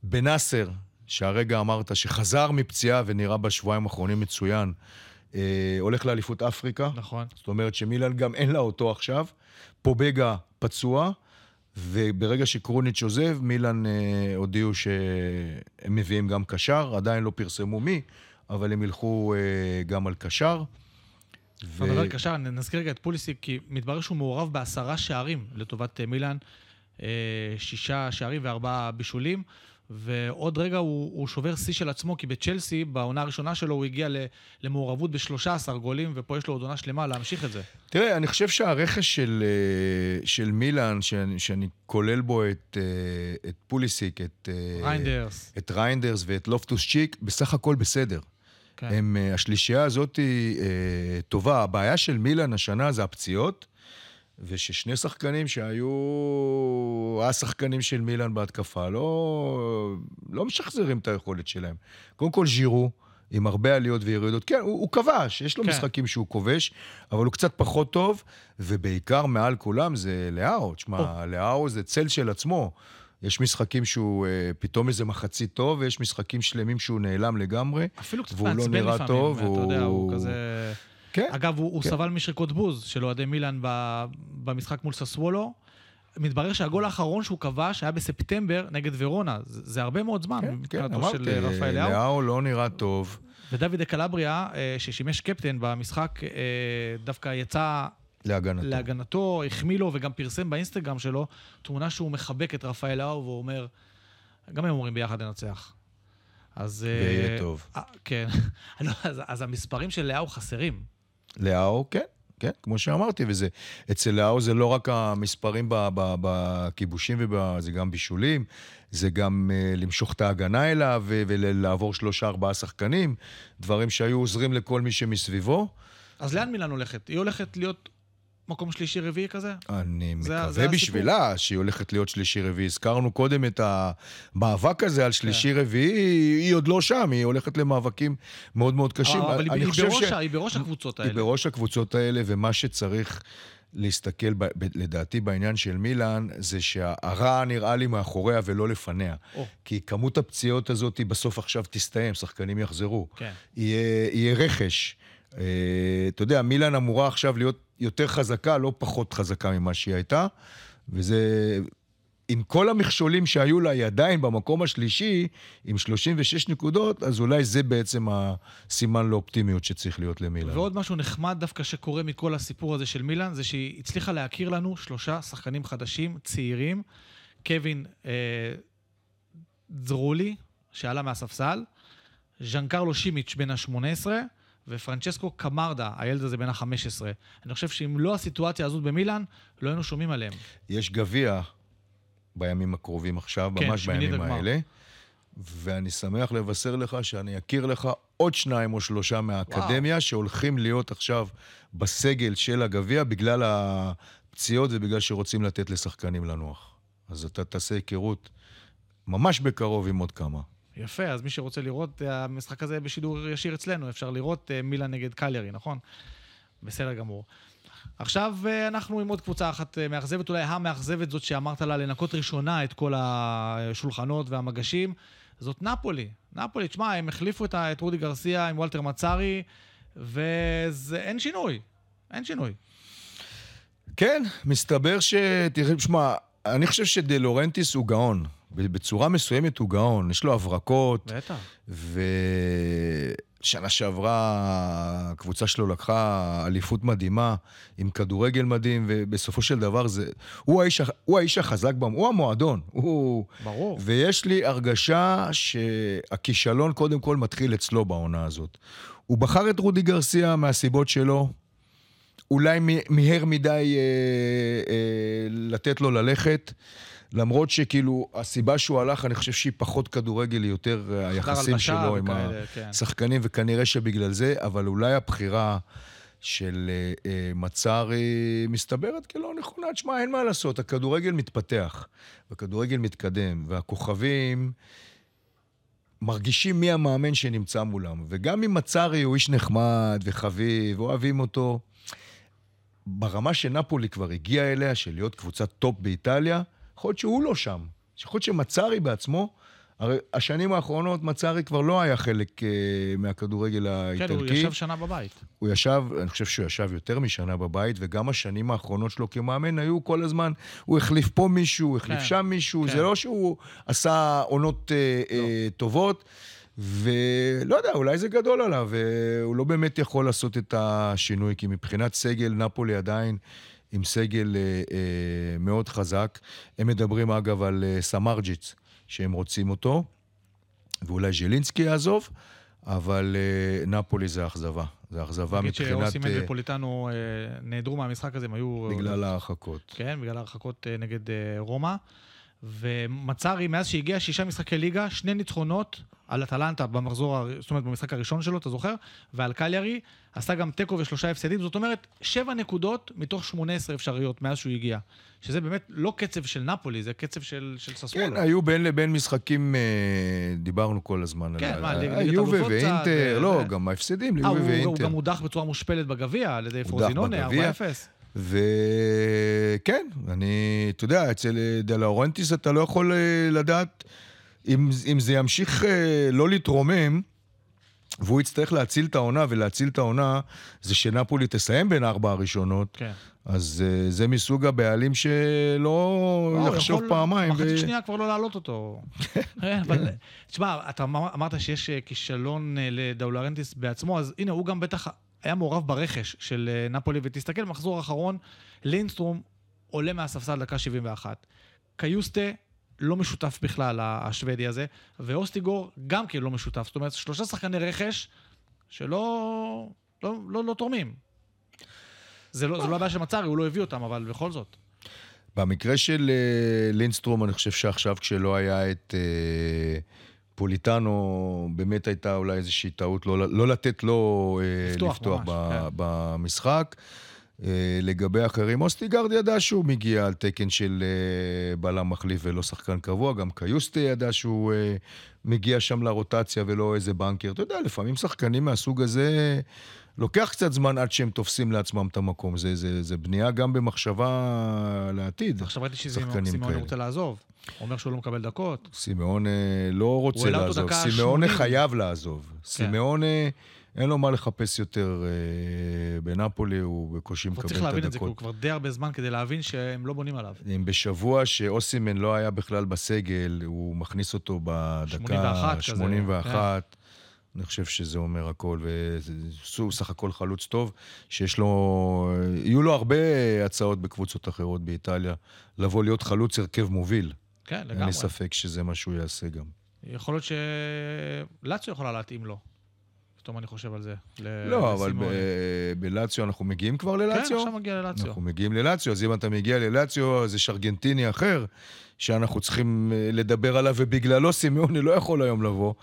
בנאסר, שהרגע אמרת שחזר מפציעה ונראה בשבועיים האחרונים מצוין, אה, הולך לאליפות אפריקה. נכון. זאת אומרת שמילן גם אין לה אותו עכשיו. פובגה פצוע, וברגע שקרוניץ' עוזב, מילן אה, הודיעו שהם מביאים גם קשר, עדיין לא פרסמו מי, אבל הם ילכו אה, גם על קשר. אתה מדבר קשר, נזכיר רגע את פוליסיק, כי מתברר שהוא מעורב בעשרה שערים לטובת אה, מילאן, אה, שישה שערים וארבעה בישולים, ועוד רגע הוא, הוא שובר שיא של עצמו, כי בצ'לסי, בעונה הראשונה שלו, הוא הגיע למעורבות ב-13 גולים, ופה יש לו עוד עונה שלמה להמשיך את זה. תראה, אני חושב שהרכש של, אה, של מילן, שאני, שאני כולל בו את, אה, את פוליסיק, את, אה, ריינדרס. את ריינדרס ואת לופטוס צ'יק, בסך הכל בסדר. כן. הם, השלישייה הזאת היא טובה. הבעיה של מילאן השנה זה הפציעות, וששני שחקנים שהיו השחקנים של מילאן בהתקפה לא, לא משחזרים את היכולת שלהם. קודם כל ז'ירו, עם הרבה עליות וירידות. כן, הוא, הוא כבש, יש לו כן. משחקים שהוא כובש, אבל הוא קצת פחות טוב, ובעיקר מעל כולם זה לאהו. תשמע, לאהו זה צל של עצמו. יש משחקים שהוא אה, פתאום איזה מחצית טוב, ויש משחקים שלמים שהוא נעלם לגמרי. אפילו קצת לא מעצבן נראה לפעמים, טוב, אתה יודע, הוא- כזה... כן. אגב, הוא, הוא כן. סבל משריקות בוז של אוהדי מילאן במשחק מול ססוולו. מתברר שהגול האחרון שהוא כבש היה בספטמבר נגד ורונה. זה, זה הרבה מאוד זמן כן, כן, מבחינתו אמרתי, של אה, רפאל לאהו. לאהו לא נראה טוב. ודוד קלבריה, אה, ששימש קפטן במשחק, אה, דווקא יצא להגנתו. להגנתו, החמיא לו וגם פרסם באינסטגרם שלו תמונה שהוא מחבק את רפאל לאהו והוא אומר, גם הם אומרים ביחד ננצח. אז... ויהיה טוב. כן. לא, אז, אז המספרים של לאהו חסרים. לאהו, כן, כן, כמו שאמרתי, וזה, אצל לאהו זה לא רק המספרים בכיבושים, זה גם בישולים, זה גם uh, למשוך את ההגנה אליו ולעבור שלושה, ארבעה שחקנים, דברים שהיו עוזרים לכל מי שמסביבו. אז לאן מילאן הולכת? היא הולכת להיות מקום שלישי-רביעי כזה? אני זה- זה מקווה הסיפור. בשבילה שהיא הולכת להיות שלישי-רביעי. הזכרנו קודם את המאבק הזה על שלישי-רביעי, היא עוד לא שם, היא הולכת למאבקים מאוד מאוד קשים. אבל היא, היא, בראש, ש- היא בראש הקבוצות היא האלה. בראש הקבוצות האלה, ומה שצריך להסתכל, ב, ב, לדעתי, בעניין של מילאן, זה שהרע נראה לי מאחוריה ולא לפניה. או. כי כמות הפציעות הזאת היא בסוף עכשיו תסתיים, שחקנים יחזרו. כן. יהיה, יהיה רכש. אה, אתה יודע, מילאן אמורה עכשיו להיות יותר חזקה, לא פחות חזקה ממה שהיא הייתה, וזה... עם כל המכשולים שהיו לה, היא עדיין במקום השלישי, עם 36 נקודות, אז אולי זה בעצם הסימן לאופטימיות שצריך להיות למילאן. ועוד משהו נחמד דווקא שקורה מכל הסיפור הזה של מילאן, זה שהיא הצליחה להכיר לנו שלושה שחקנים חדשים, צעירים. קווין אה, זרולי, שעלה מהספסל, ז'אנקרלו שימיץ' בן ה-18, ופרנצ'סקו קמרדה, הילד הזה בן ה-15. אני חושב שאם לא הסיטואציה הזאת במילאן, לא היינו שומעים עליהם. יש גביע בימים הקרובים עכשיו, כן, ממש בימים הגמר. האלה, ואני שמח לבשר לך שאני אכיר לך עוד שניים או שלושה מהאקדמיה, שהולכים להיות עכשיו בסגל של הגביע בגלל הפציעות ובגלל שרוצים לתת לשחקנים לנוח. אז אתה תעשה היכרות ממש בקרוב עם עוד כמה. יפה, אז מי שרוצה לראות, המשחק הזה בשידור ישיר אצלנו, אפשר לראות אה, מילאן נגד קליירי, נכון? בסדר גמור. עכשיו אה, אנחנו עם עוד קבוצה אחת אה, מאכזבת, אולי המאכזבת זאת שאמרת לה לנקות ראשונה את כל השולחנות והמגשים, זאת נפולי. נפולי, תשמע, הם החליפו את, רודי גרסיה עם וולטר מצארי, ואין שינוי. אין שינוי. כן, מסתבר ש... תראה, שמע, אני חושב שדה לורנטיס הוא גאון. בצורה מסוימת הוא גאון. יש לו הברקות, בטח. ושנה שעברה הקבוצה שלו לקחה אליפות מדהימה, עם כדורגל מדהים, ובסופו של דבר זה... הוא האיש, הוא האיש החזק, במ... הוא המועדון. הוא... ברור. ויש לי הרגשה שהכישלון קודם כל מתחיל אצלו בעונה הזאת. הוא בחר את רודי גרסיה מהסיבות שלו, אולי מיהר מדי אה, אה, לתת לו ללכת, למרות שכאילו הסיבה שהוא הלך, אני חושב שהיא פחות כדורגל, היא יותר אה, היחסים שלו עם כן. השחקנים, וכנראה שבגלל זה, אבל אולי הבחירה של אה, אה, מצארי מסתברת כלא נכונה. תשמע, אין מה לעשות, הכדורגל מתפתח, והכדורגל מתקדם, והכוכבים... מרגישים מי המאמן שנמצא מולם. וגם אם מצארי הוא איש נחמד וחביב, אוהבים אותו, ברמה שנפולי כבר הגיעה אליה, של להיות קבוצת טופ באיטליה, יכול להיות שהוא לא שם. יכול להיות שמצרי בעצמו, הרי השנים האחרונות מצרי כבר לא היה חלק אה, מהכדורגל האיטלקי. כן, הוא ישב שנה בבית. הוא ישב, אני חושב שהוא ישב יותר משנה בבית, וגם השנים האחרונות שלו כמאמן היו כל הזמן, הוא החליף פה מישהו, הוא החליף כן, שם מישהו, כן. זה לא שהוא עשה עונות אה, אה, טובות, ולא יודע, אולי זה גדול עליו, והוא לא באמת יכול לעשות את השינוי, כי מבחינת סגל, נפולי עדיין עם סגל אה, אה, מאוד חזק. הם מדברים אגב על אה, סמרג'יץ, שהם רוצים אותו, ואולי ז'לינסקי יעזוב. אבל נפולי זה אכזבה. זה אכזבה נגיד מבחינת... שאוסימן אה, ופוליטנו נעדרו מהמשחק הזה, הם היו... בגלל ההרחקות. כן, בגלל ההרחקות נגד רומא. ומצארי, מאז שהגיע שישה משחקי ליגה, שני ניצחונות על אטלנטה במחזור, זאת אומרת במשחק הראשון שלו, אתה זוכר? ועל קליירי, עשה גם תיקו ושלושה הפסדים, זאת אומרת, שבע נקודות מתוך 18 אפשריות מאז שהוא הגיע. שזה באמת לא קצב של נפולי, זה קצב של, של ססוולו. כן, היו בין לבין משחקים, אה, דיברנו כל הזמן כן, על מה, ה- ליגת ואינטר, אה, לא, זה. גם ההפסדים אה, ליובה הוא, הוא ואינטר. גם הודח בצורה מושפלת בגביע על ידי פרוזינונה, 4-0. וכן, אני, אתה יודע, אצל אה, דה לאורנטיס אתה לא יכול אה, לדעת אם, אם זה ימשיך אה, לא להתרומם, והוא יצטרך להציל את העונה, ולהציל את העונה זה שנפולי תסיים בין ארבע הראשונות, כן. אז אה, זה מסוג הבעלים שלא לא, יחשוב יכול פעמיים. מחצית ו- שנייה כבר לא להעלות אותו. כן, אבל, תשמע, אתה אמר- אמרת שיש כישלון לדאולרנטיס בעצמו, אז הנה, הוא גם בטח היה מעורב ברכש של אה, נפולי, ותסתכל, במחזור האחרון, לינסטרום עולה מהספסל דקה 71. קיוסטה לא משותף בכלל, השוודי הזה, ואוסטיגור גם כן לא משותף. זאת אומרת, שלושה שחקני רכש שלא לא, לא, לא תורמים. זה לא, לא הבעיה של מצארי, הוא לא הביא אותם, אבל בכל זאת. במקרה של אה, לינסטרום, אני חושב שעכשיו כשלא היה את אה, פוליטנו, באמת הייתה אולי איזושהי טעות לא, לא לתת לו אה, לפתוח לפתוח ממש, ב, כן. במשחק. אה, לגבי אחרים, אוסטיגרד ידע שהוא מגיע על תקן של אה, בלם מחליף ולא שחקן קבוע, גם קאיוסטה ידע שהוא אה, מגיע שם לרוטציה ולא איזה בנקר. אתה יודע, לפעמים שחקנים מהסוג הזה לוקח קצת זמן עד שהם תופסים לעצמם את המקום. זה, זה, זה בנייה גם במחשבה לעתיד. עכשיו ראיתי שחקנים שסימאון. רוצה לעזוב. הוא אומר שהוא לא מקבל דקות. סימאון לא רוצה לעזוב, סימאון 80. חייב לעזוב. כן. סימאון אין לו מה לחפש יותר אה, בנפולי, הוא בקושי מקבל צריך את להבין את זה, הדקות. הוא כבר די הרבה זמן כדי להבין שהם לא בונים עליו. אם בשבוע שאוסימן לא היה בכלל בסגל, הוא מכניס אותו בדקה 81 כזה, 81, אני חושב שזה אומר הכל, והוא סך הכל חלוץ טוב, שיש לו, יהיו לו הרבה הצעות בקבוצות אחרות באיטליה, לבוא להיות חלוץ הרכב מוביל. כן, אין לגמרי. לי ספק שזה מה שהוא יעשה גם. יכול להיות שלאציו יכולה להתאים לו. פתאום אני חושב על זה. לא, אבל לסימון. ב- בלאציו אנחנו מגיעים כבר כן, ללאציו? עכשיו מגיע ללאציו. אנחנו מגיעים ללאציו, אז אם אתה מגיע ללאציו, אז יש ארגנטיני אחר שאנחנו צריכים אה, לדבר עליו, ובגללו סימיוני לא יכול היום לבוא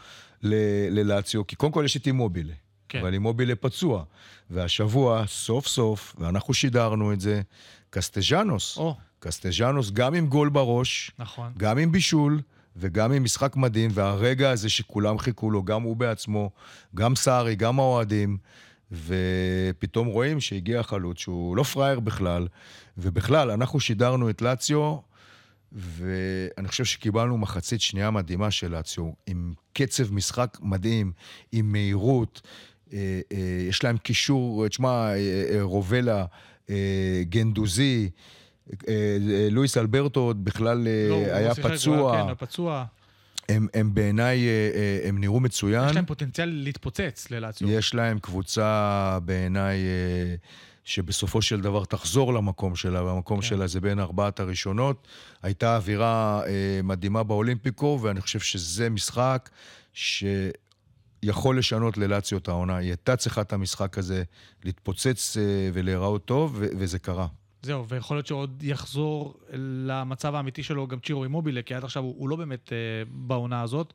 ל- ללאציו, כי קודם כל יש את אימובילה. כן. אבל אימובילה פצוע. והשבוע, סוף סוף, ואנחנו שידרנו את זה, קסטג'אנוס. או, קסטג'אנוס גם עם גול בראש, נכון. גם עם בישול, וגם עם משחק מדהים, והרגע הזה שכולם חיכו לו, גם הוא בעצמו, גם סארי, גם האוהדים, ופתאום רואים שהגיע חלוץ שהוא לא פראייר בכלל, ובכלל, אנחנו שידרנו את לאציו, ואני חושב שקיבלנו מחצית שנייה מדהימה של לאציו, עם קצב משחק מדהים, עם מהירות, אה, אה, יש להם קישור, תשמע, אה, אה, רובלה, גנדוזי, לואיס אלברטו עוד בכלל אה, לא, היה שיחק, הוא פצוע. כן, הוא פצוע. הם, הם בעיניי, אה, אה, הם נראו מצוין. יש להם פוטנציאל להתפוצץ ללאציו. יש להם קבוצה בעיניי אה, שבסופו של דבר תחזור למקום שלה, והמקום כן. שלה זה בין ארבעת הראשונות. הייתה אווירה אה, מדהימה באולימפיקו, ואני חושב שזה משחק שיכול לשנות ללאציו את העונה. היא הייתה צריכה את המשחק הזה להתפוצץ אה, ולהיראות טוב, וזה קרה. זהו, ויכול להיות שעוד יחזור למצב האמיתי שלו גם צ'ירו אימובילה, כי עד עכשיו הוא, הוא לא באמת אה, בעונה הזאת.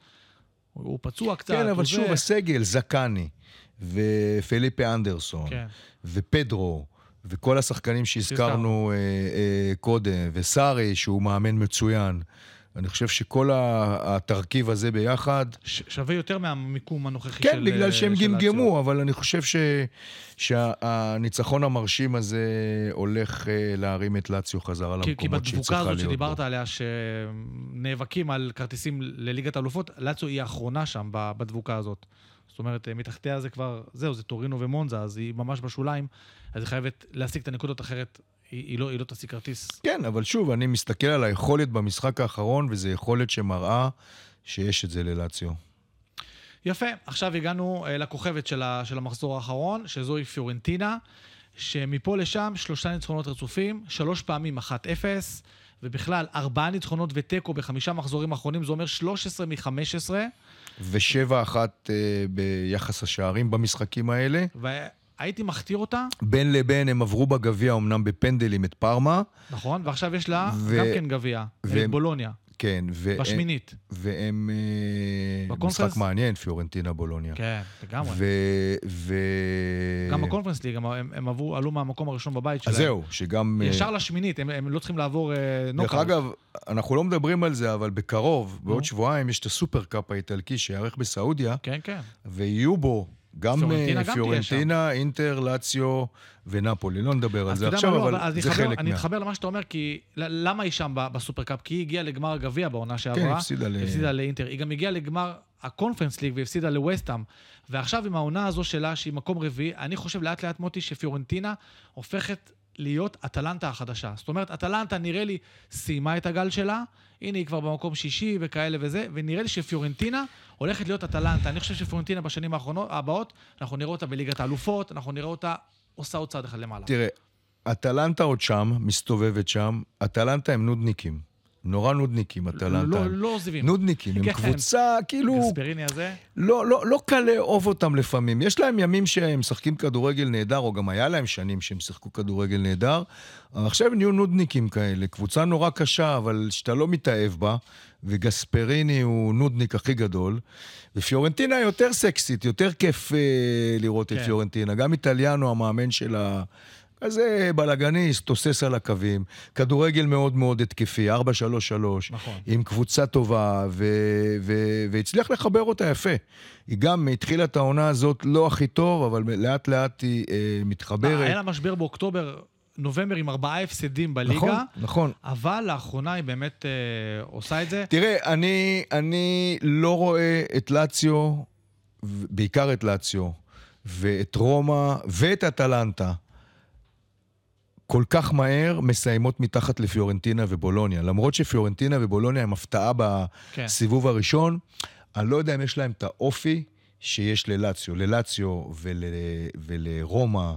הוא, הוא פצוע קצת. כן, אבל שוב, זה. הסגל, זקני, ופליפה אנדרסון, כן. ופדרו, וכל השחקנים שהזכרנו אה, אה, קודם, וסארי, שהוא מאמן מצוין. אני חושב שכל התרכיב הזה ביחד, ש- שווה יותר מהמיקום הנוכחי של... כן, בגלל אה, שהם גמגמו, אבל אני חושב ש, שהניצחון המרשים הזה הולך אה, להרים את לאציו חזרה כי, כי למקומות שהיא בדבוקה צריכה הזאת להיות שדיברת בו. עליה, שנאבקים על כרטיסים לליגת האלופות, לאצו היא האחרונה שם בדבוקה הזאת. זאת אומרת, אה, מתחתיה זה כבר, זהו, זה טורינו ומונזה, אז היא ממש בשוליים, אז היא חייבת להשיג את הנקודות, אחרת היא, היא, לא, היא לא תשיג כרטיס. כן, אבל שוב, אני מסתכל על היכולת במשחק האחרון, וזו יכולת שמראה שיש את זה ללאציו. יפה, עכשיו הגענו אה, לכוכבת של, ה, של המחזור האחרון, שזוהי פיורנטינה, שמפה לשם שלושה ניצחונות רצופים, שלוש פעמים 1-0, ובכלל ארבעה ניצחונות ותיקו בחמישה מחזורים האחרונים, זה אומר 13 מ-15, ושבע אחת אה, ביחס השערים במשחקים האלה. והייתי מכתיר אותה, בין לבין הם עברו בגביע, אמנם בפנדלים, את פארמה. נכון? ועכשיו יש לה ו- גם כן גביע, ו- את בולוניה, כן, ו- בשמינית. והם... אה, בקונפרנס? משחק מעניין, פיורנטינה בולוניה. כן, לגמרי. ו... ו... גם בקונפרנס ליג, הם, הם, עברו, עלו מהמקום הראשון בבית שלהם. אז זהו, שגם... אה, ישר לשמינית, הם, הם לא צריכים לעבור אה, דרך. אגב, אנחנו לא מדברים על זה, אבל בקרוב, בעוד. שבועיים, יש את הסופרקאפ האיטלקי שייערך בסעודיה, כן, כן. ויהיו בו גם פיורנטינה אה, גם פיורנטינה, אינטר, לאציו ונפולי. לא נדבר על זה עכשיו, לא, אבל אני זה אתחבר- חלק אני מה... אתחבר למה שאתה אומר, כי למה היא שם בסופרקאפ? כי היא הגיעה לגמר הגביע בעונה כן, שעברה. הפסידה ל... הפסידה לאינטר. היא גם הגיעה לגמר הקונפרנס ליג והפסידה לווסטהאם. ועכשיו עם העונה הזו שלה, שהיא מקום רביעי, אני חושב לאט לאט, מוטי, שפיורנטינה הופכת להיות אטלנטה החדשה. זאת אומרת, אטלנטה נראה לי סיימה את הגל שלה, הנה היא כבר במקום שישי וכאלה וזה, ונראה לי שפיורנטינה הולכת להיות אטלנטה. אני חושב שפיורנטינה בשנים האחרונות, הבאות, אנחנו נראה אותה בליגת האלופות, אנחנו נראה אותה עושה עוד צעד אחד למעלה. תראה, אטלנטה עוד שם, מסתובבת שם, אטלנטה הם נודניקים. נורא נודניקים, אטלנטה. לא, לא עוזבים. נודניקים, הם כן. קבוצה, כאילו, גספריני הזה, לא, לא, לא קל לאהוב אותם לפעמים. יש להם ימים שהם משחקים כדורגל נהדר, או גם היה להם שנים שהם שיחקו כדורגל נהדר, עכשיו נהיו נודניקים כאלה. קבוצה נורא קשה, אבל שאתה לא מתאהב בה, וגספריני הוא נודניק הכי גדול. ופיורנטינה יותר סקסית, יותר כיף אה, לראות כן. את פיורנטינה. גם איטליאנו, המאמן שלה, כזה בלאגניסט, תוסס על הקווים, כדורגל מאוד מאוד התקפי, 4-3-3, נכון. עם קבוצה טובה, ו- ו- והצליח לחבר אותה יפה. היא גם התחילה את העונה הזאת לא הכי טוב, אבל לאט לאט היא אה, אה, מתחברת. היה לה משבר באוקטובר, נובמבר עם ארבעה הפסדים בליגה, נכון, נכון. אבל לאחרונה היא באמת אה, עושה את זה. תראה, אני, אני לא רואה את לאציו, בעיקר את לאציו, ואת רומא ואת אטלנטה, כל כך מהר מסיימות מתחת לפיורנטינה ובולוניה. למרות שפיורנטינה ובולוניה הם הפתעה כן. בסיבוב הראשון, אני לא יודע אם יש להם את האופי שיש ללאציו. ללאציו ול, ולרומא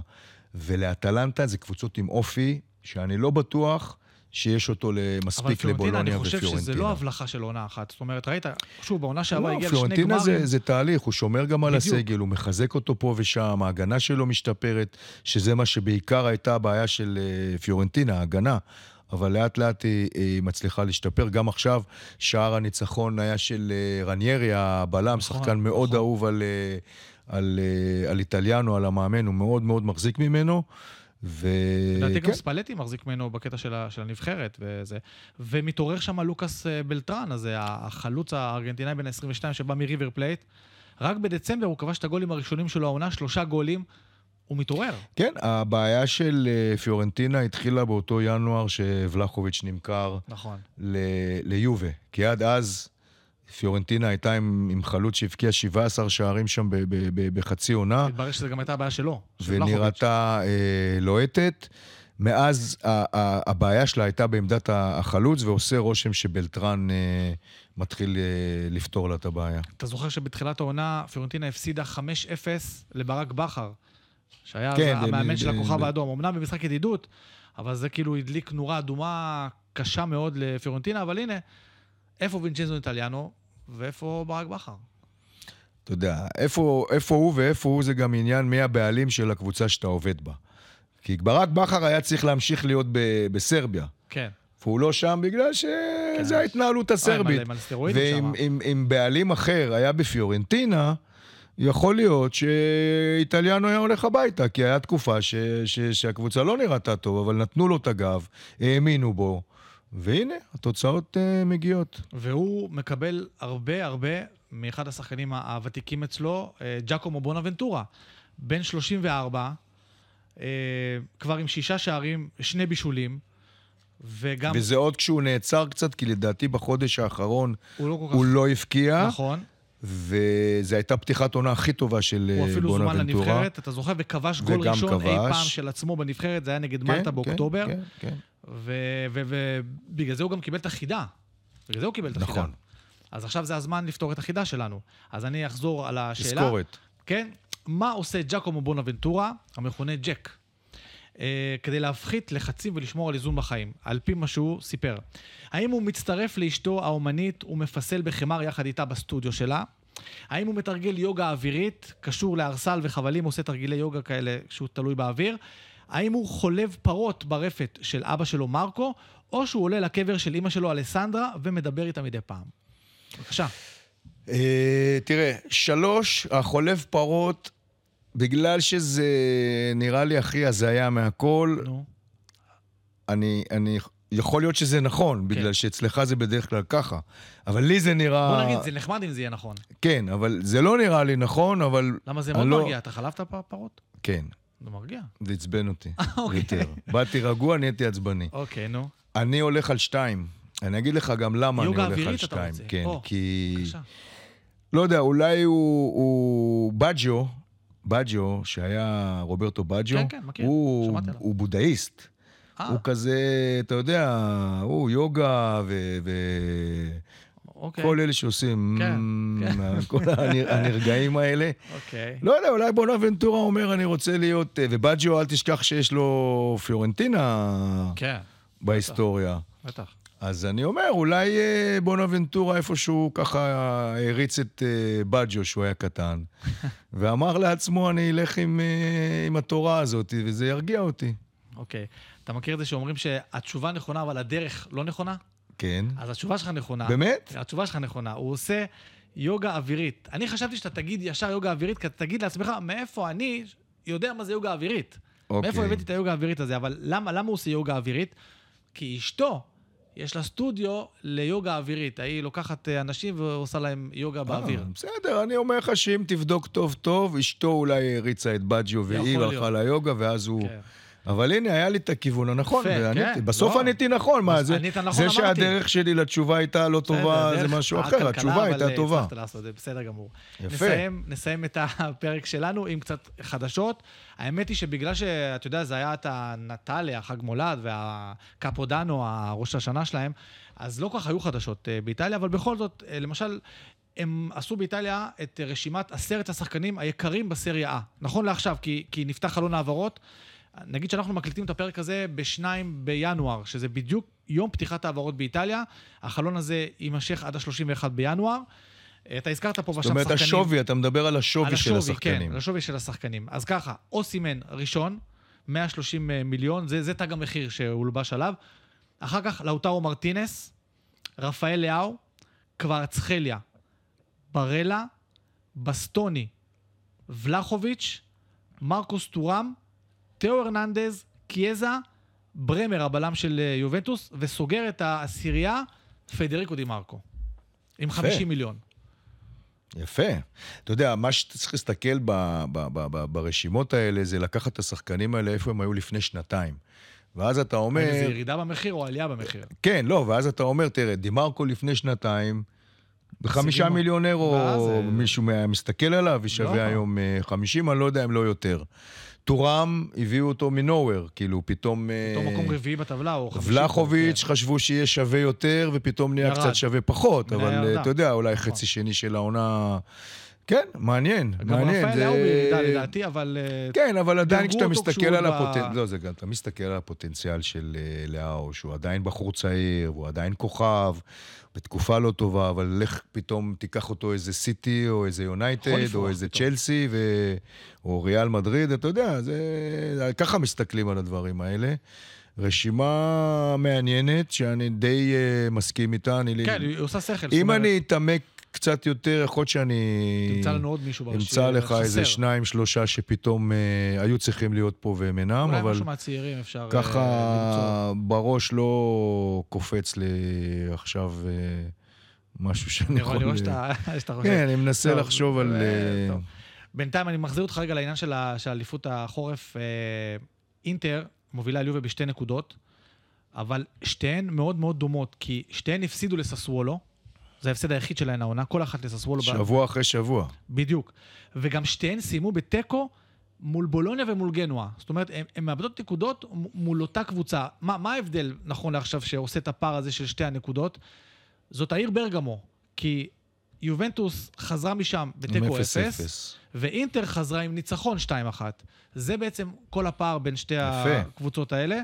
ולאטלנטה זה קבוצות עם אופי, שאני לא בטוח שיש אותו אבל מספיק פיורנטינה, לבולוניה אני ופיורנטינה. חושב שזה לא הבלחה של עונה אחת. זאת אומרת, ראית, שוב, בעונה שעברה לא, הגיע לשני פיורנטינה גמרים. זה, זה תהליך, הוא שומר גם על בדיוק. הסגל, הוא מחזק אותו פה ושם, ההגנה שלו משתפרת, שזה מה שבעיקר הייתה הבעיה של אה, פיורנטינה, ההגנה. אבל לאט לאט היא, היא מצליחה להשתפר. גם עכשיו, שער הניצחון היה של אה, רניירי, הבלם, נכון, שחקן מאוד נכון. אהוב על, אה, על, אה, על איטליאנו, על המאמן, הוא מאוד מאוד מחזיק ממנו. ו... לדעתי גם כן, ספלטי מחזיק ממנו בקטע של, ה, של הנבחרת וזה. ומתעורר שם לוקאס אה, בלטרן הזה, החלוץ הארגנטינאי בן ה-22 שבא מריבר פלייט. רק בדצמבר הוא כבש את הגולים הראשונים שלו העונה, שלושה גולים. הוא מתעורר. כן, הבעיה של אה, פיורנטינה התחילה באותו ינואר שוולחוביץ' נמכר נכון. ל- ליובה. כי עד אז פיורנטינה הייתה עם, עם חלוץ שהבקיע 17 שערים שם ב- ב- ב- בחצי עונה, התברר שזו גם הייתה הבעיה שלו. ונראתה אה, לוהטת. מאז ה- ה- הבעיה שלה הייתה בעמדת החלוץ, ועושה רושם שבלטרן אה, מתחיל אה, לפתור לה את הבעיה. אתה זוכר שבתחילת העונה פיורנטינה הפסידה 5-0 לברק בכר, שהיה כן, אז המאמן ב- של הכוכב ב- האדום. אמנם במשחק ידידות, אבל זה כאילו הדליק נורה אדומה קשה מאוד לפיורנטינה, אבל הנה, איפה וינצ'נזו איטליאנו ואיפה ברק בכר? אתה יודע, איפה, איפה הוא ואיפה הוא זה גם עניין מי הבעלים של הקבוצה שאתה עובד בה. כי ברק בכר היה צריך להמשיך להיות ב- בסרביה. כן. והוא לא שם בגלל ההתנהלות הסרבית. אה, עם על סטרואידים ואם בעלים אחר היה בפיורנטינה, יכול להיות שאיטליאנו היה הולך הביתה, כי היה תקופה ש, ש, שהקבוצה לא נראתה טוב, אבל נתנו לו את הגב, האמינו בו, והנה, התוצאות uh, מגיעות. והוא מקבל הרבה הרבה מאחד השחקנים הוותיקים אצלו, אה, ג'קומו בונאבנטורה. בן 34, אה, כבר עם שישה שערים, שני בישולים, וגם וזה עוד כשהוא נעצר קצת, כי לדעתי בחודש האחרון הוא לא כל כך... הוא לא הבקיע, נכון. וזו הייתה פתיחת עונה הכי טובה של הוא אה, אפילו זומן בונאבנטורה. לנבחרת, אתה זוכר, וכבש גול ראשון אי כבש. פעם של עצמו בנבחרת, זה היה נגד כן, מלטה כן, באוקטובר, כן, כן. ובגלל זה הוא גם קיבל את החידה. בגלל זה הוא קיבל את החידה. נכון. אז עכשיו זה הזמן לפתור את החידה שלנו. אז אני אחזור על השאלה. תזכורת. כן, מה עושה ג'קומו בונאבנטורה, המכונה ג'ק, אה, כדי להפחית לחצים ולשמור על איזון בחיים, על פי מה שהוא סיפר. האם הוא מצטרף לאשתו האומנית ומפסל בחמר יחד איתה בסטודיו שלה? האם הוא מתרגל יוגה אווירית, קשור לארסל וחבלים, עושה תרגילי יוגה כאלה שהוא תלוי באוויר? האם הוא חולב פרות ברפת של אבא שלו מרקו, או שהוא עולה לקבר של אימא שלו אלסנדרה ומדבר איתה מדי פעם? בבקשה. אה, תראה, שלוש, החולב פרות, בגלל שזה נראה לי הכי הזיה מהכל. אני, אני, יכול להיות שזה נכון, בגלל שאצלך זה בדרך כלל ככה. אבל לי זה נראה... בוא נגיד, זה נחמד אם זה יהיה נכון. כן, אבל זה לא נראה לי נכון, אבל... למה זה מאוד לא- מרגיע? אתה חלבת פרות? כן, זה מרגיע. זה עצבן אותי. אוקיי. יותר. באתי רגוע, נהייתי עצבני. אוקיי, נו. אני הולך על שתיים. אני אגיד לך גם למה אני הולך על שתיים. כן, כי... בבקשה. לא יודע, אולי הוא, הוא בג'ו, בג'ו, שהיה רוברטו בג'ו, כן, כן, מכיר, הוא, שמעתי עליו. הוא בודהיסט. אה, הוא כזה, אתה יודע, הוא יוגה ו... ו... אוקיי. כל אלה שעושים, כן, "מ", כל הנר- הנרגעים האלה. אוקיי. לא יודע, אולי בונאבנטורה אומר, אני רוצה להיות... אה, ובג'ו, אל תשכח שיש לו פיורנטינה כן, בהיסטוריה. בטח. אז אני אומר, אולי אה, בונאבנטורה איפשהו ככה הריץ את אה, בג'ו, שהוא היה קטן, ואמר לעצמו, אני אלך עם, עם התורה הזאת, וזה ירגיע אותי. אוקיי. אתה מכיר את זה שאומרים שהתשובה נכונה, אבל הדרך לא נכונה? כן. אז התשובה שלך נכונה. באמת? התשובה שלך נכונה. הוא עושה יוגה אווירית. אני חשבתי שאתה תגיד ישר יוגה אווירית, כי אתה תגיד לעצמך, מאיפה אני יודע מה זה יוגה אווירית? אוקיי. מאיפה הבאתי את היוגה האווירית הזה? אבל למה, למה הוא עושה יוגה אווירית? כי אשתו, יש לה סטודיו ליוגה אווירית. היא לוקחת אה, אנשים ועושה להם יוגה באוויר. אה, בסדר, אני אומר לך שאם תבדוק טוב טוב, אשתו אולי הריצה את בג'יו והיא יכול הלכה. ליוגה, ואז הוא... כן. אבל הנה, היה לי את הכיוון הנכון, ועניתי. כן, בסוף לא. עניתי נכון, מה, זה נכון, זה. שהדרך שלי לתשובה הייתה לא טובה, זה משהו אחר, התשובה הייתה אה, טובה. הצלחת לעשות את זה, בסדר גמור. יפה. נסיים, נסיים את הפרק שלנו עם קצת חדשות. האמת היא שבגלל שאתה יודע, זה היה את הנטליה, חג מולד, והקפודנו, הראש השנה שלהם, אז לא כל כך היו חדשות אה, באיטליה, אבל בכל זאת, אה, למשל, הם עשו באיטליה את רשימת עשרת השחקנים היקרים בסריה A. נכון לעכשיו, כי, כי נפתח חלון העברות. נגיד שאנחנו מקליטים את הפרק הזה ב-2 בינואר, שזה בדיוק יום פתיחת העברות באיטליה. החלון הזה יימשך עד ה-31 בינואר. אה, אתה הזכרת פה זאת בשם אומרת, שחקנים. השווי, אתה מדבר על השווי על של כן, השחקנים. על השווי של השחקנים. אז ככה, אוסימן ראשון, 130 מיליון, זה, זה תג המחיר שהולבש עליו. אחר כך, לאוטרו מרטינס, רפאל לאהו, קוורצחליה, ברלה, בסטוני, ולחוביץ', מרקוס טורם, תאו הרננדז, קיאזה, ברמר, הבלם של אה, יובנטוס, וסוגר את העשירייה, פדריקו דימרקו. עם 50 מיליון. יפה. אתה יודע, מה שאתה צריך להסתכל ב, ב, ב, ב, ברשימות האלה, זה לקחת את השחקנים האלה איפה הם היו לפני שנתיים. ואז אתה אומר... זה ירידה במחיר או עלייה במחיר? כן, לא, ואז אתה אומר, תראה, דימרקו לפני שנתיים, בחמישה מיליון אירו, ואז, אה, מישהו מסתכל עליו, ושווה לא. היום אה, 50, אני לא יודע אם לא יותר. טורם, הביאו אותו מנוהוור, כאילו, פתאום... אותו אה, מקום רביעי בטבלה, או חמישי. ולחוביץ' כן. חשבו שיהיה שווה יותר, ופתאום נהיה ירד. קצת שווה פחות, אבל אה, ירדה. אתה יודע, אולי נכון. חצי שני של העונה... כן, מעניין, גם מעניין. רפאל זה- לאו בירידה לדעתי, אבל... אה, כן, אבל עדיין כשאתה מסתכל על הפוטנציאל, לא, זה גם, אתה מסתכל על הפוטנציאל של אה, לאהו, שהוא עדיין בחור צעיר, והוא עדיין כוכב, בתקופה לא טובה, אבל לך פתאום תיקח אותו איזה סיטי, או איזה יונייטד, או איזה. צ'לסי, ו... או ריאל מדריד, אתה יודע, זה... ככה מסתכלים על הדברים האלה. רשימה מעניינת, שאני די uh, מסכים איתה. אני... כן, היא עושה שכל. אם אני אתעמק קצת יותר, יכול להיות שאני... תמצא לנו עוד מישהו ברשימה. אמצא לך איזה. שניים, שלושה שפתאום אה, היו צריכים להיות פה והם אינם, אולי אבל משהו מהצעירים אפשר אה, למצוא. ככה בראש לא קופץ לי עכשיו אה, משהו שאני אני יכול... רואה ל- שאתה חושב. כן, אני מנסה טוב, לחשוב על... אה, אה, טוב. בינתיים אני מחזיר אותך רגע לעניין של אליפות החורף. אה, אינטר מובילה על יובה בשתי נקודות, אבל שתיהן מאוד מאוד דומות, כי שתיהן הפסידו לססוולו, זה ההפסד היחיד שלהן העונה, כל אחת לססוולו. שבוע אחרי שבוע. בדיוק. וגם שתיהן סיימו בתיקו מול בולוניה ומול גנואה. זאת אומרת, הן מאבדות נקודות מול אותה קבוצה. מה, מה ההבדל, נכון לעכשיו, שעושה את הפער הזה של שתי הנקודות? זאת העיר ברגמו, כי יובנטוס חזרה משם בתיקו 0-0. 0, ואינטר חזרה עם ניצחון 2-1. זה בעצם כל הפער בין שתי יפה. הקבוצות האלה.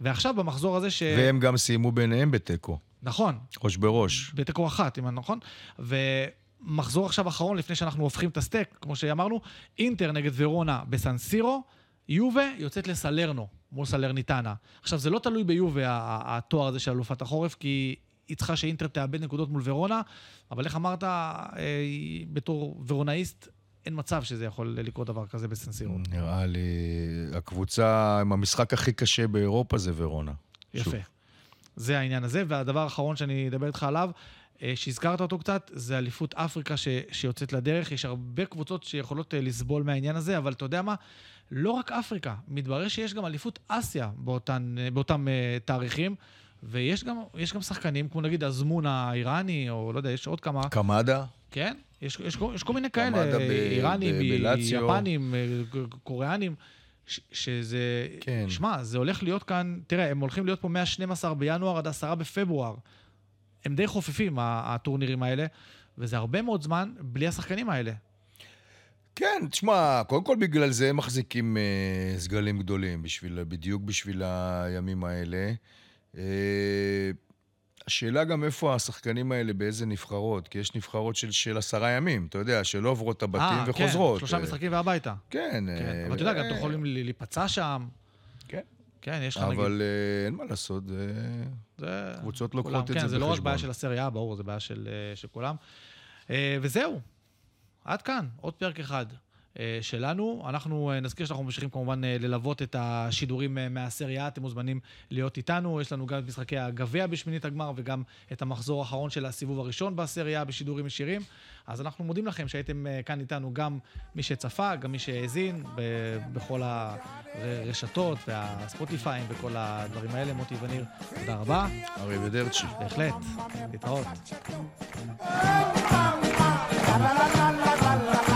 ועכשיו במחזור הזה ש... והם גם סיימו ביניהם בתיקו, נכון, ראש בראש. בתיקו אחת, אם אני נכון. ומחזור עכשיו אחרון, לפני שאנחנו הופכים את הסטייק, כמו שאמרנו, אינטר נגד ורונה בסן סירו, יובה יוצאת לסלרנו, מול סלרניטנה. עכשיו, זה לא תלוי ביובה, התואר הזה של אלופת החורף, כי היא צריכה שאינטר תאבד נקודות מול ורונה, אבל איך אמרת, אה, בתור ורונאיסט, אין מצב שזה יכול לקרות דבר כזה בסן סירו. נראה לי, הקבוצה עם המשחק הכי קשה באירופה זה ורונה. שוב. זה העניין הזה, והדבר האחרון שאני אדבר איתך עליו, אה, שהזכרת אותו קצת, זה אליפות אפריקה ש... שיוצאת לדרך. יש הרבה קבוצות שיכולות אה, לסבול מהעניין הזה, אבל אתה יודע מה? לא רק אפריקה, מתברר שיש גם אליפות אסיה באותן, אה, באותם אה, תאריכים, ויש גם, יש גם שחקנים, כמו נגיד הזמון האיראני, או לא יודע, יש עוד כמה, קמדה? כן? יש, יש, כל- יש כל מיני כאלה, איראנים. יפנים, קוריאנים, ש- שזה... כן. שמע, זה הולך להיות כאן, תראה, הם הולכים להיות פה מה-12 בינואר עד 10 בפברואר. הם די חופפים, הטורנירים האלה, וזה הרבה מאוד זמן בלי השחקנים האלה. כן, תשמע, קודם כל בגלל זה הם מחזיקים אה, סגלים גדולים, בשביל, בדיוק בשביל הימים האלה. אה, השאלה גם איפה השחקנים האלה, באיזה נבחרות, כי יש נבחרות של, של עשרה ימים, אתה יודע, שלא עוברות את הבתים אה, וחוזרות. כן, שלושה אה, משחקים והביתה. כן. כן. אה, אבל אתה יודע, גם אתם יכולים להיפצע שם. כן. כן, יש לך נגיד... אבל אין מה לעשות, זה... זה... קבוצות כולם, לוקחות את כן, זה זה לא רק בחשבון. בעיה של הסריה, ברור, זה בעיה של, של כולם. וזהו, עד כאן, עוד פרק אחד. אה, שלנו. אנחנו אה, נזכיר שאנחנו ממשיכים כמובן אה, ללוות את השידורים מהסריה, אתם מוזמנים להיות איתנו. יש לנו גם את משחקי הגביע בשמינית הגמר וגם את המחזור האחרון של הסיבוב הראשון בסריה בשידורים ישירים. אז אנחנו מודים לכם שהייתם כאן איתנו, גם מי שצפה, גם מי שהאזין, בכל הרשתות והספוטיפיים וכל הדברים האלה. מוטי וניר, תודה רבה. ארי ודרצ'י. בהחלט, להתראות.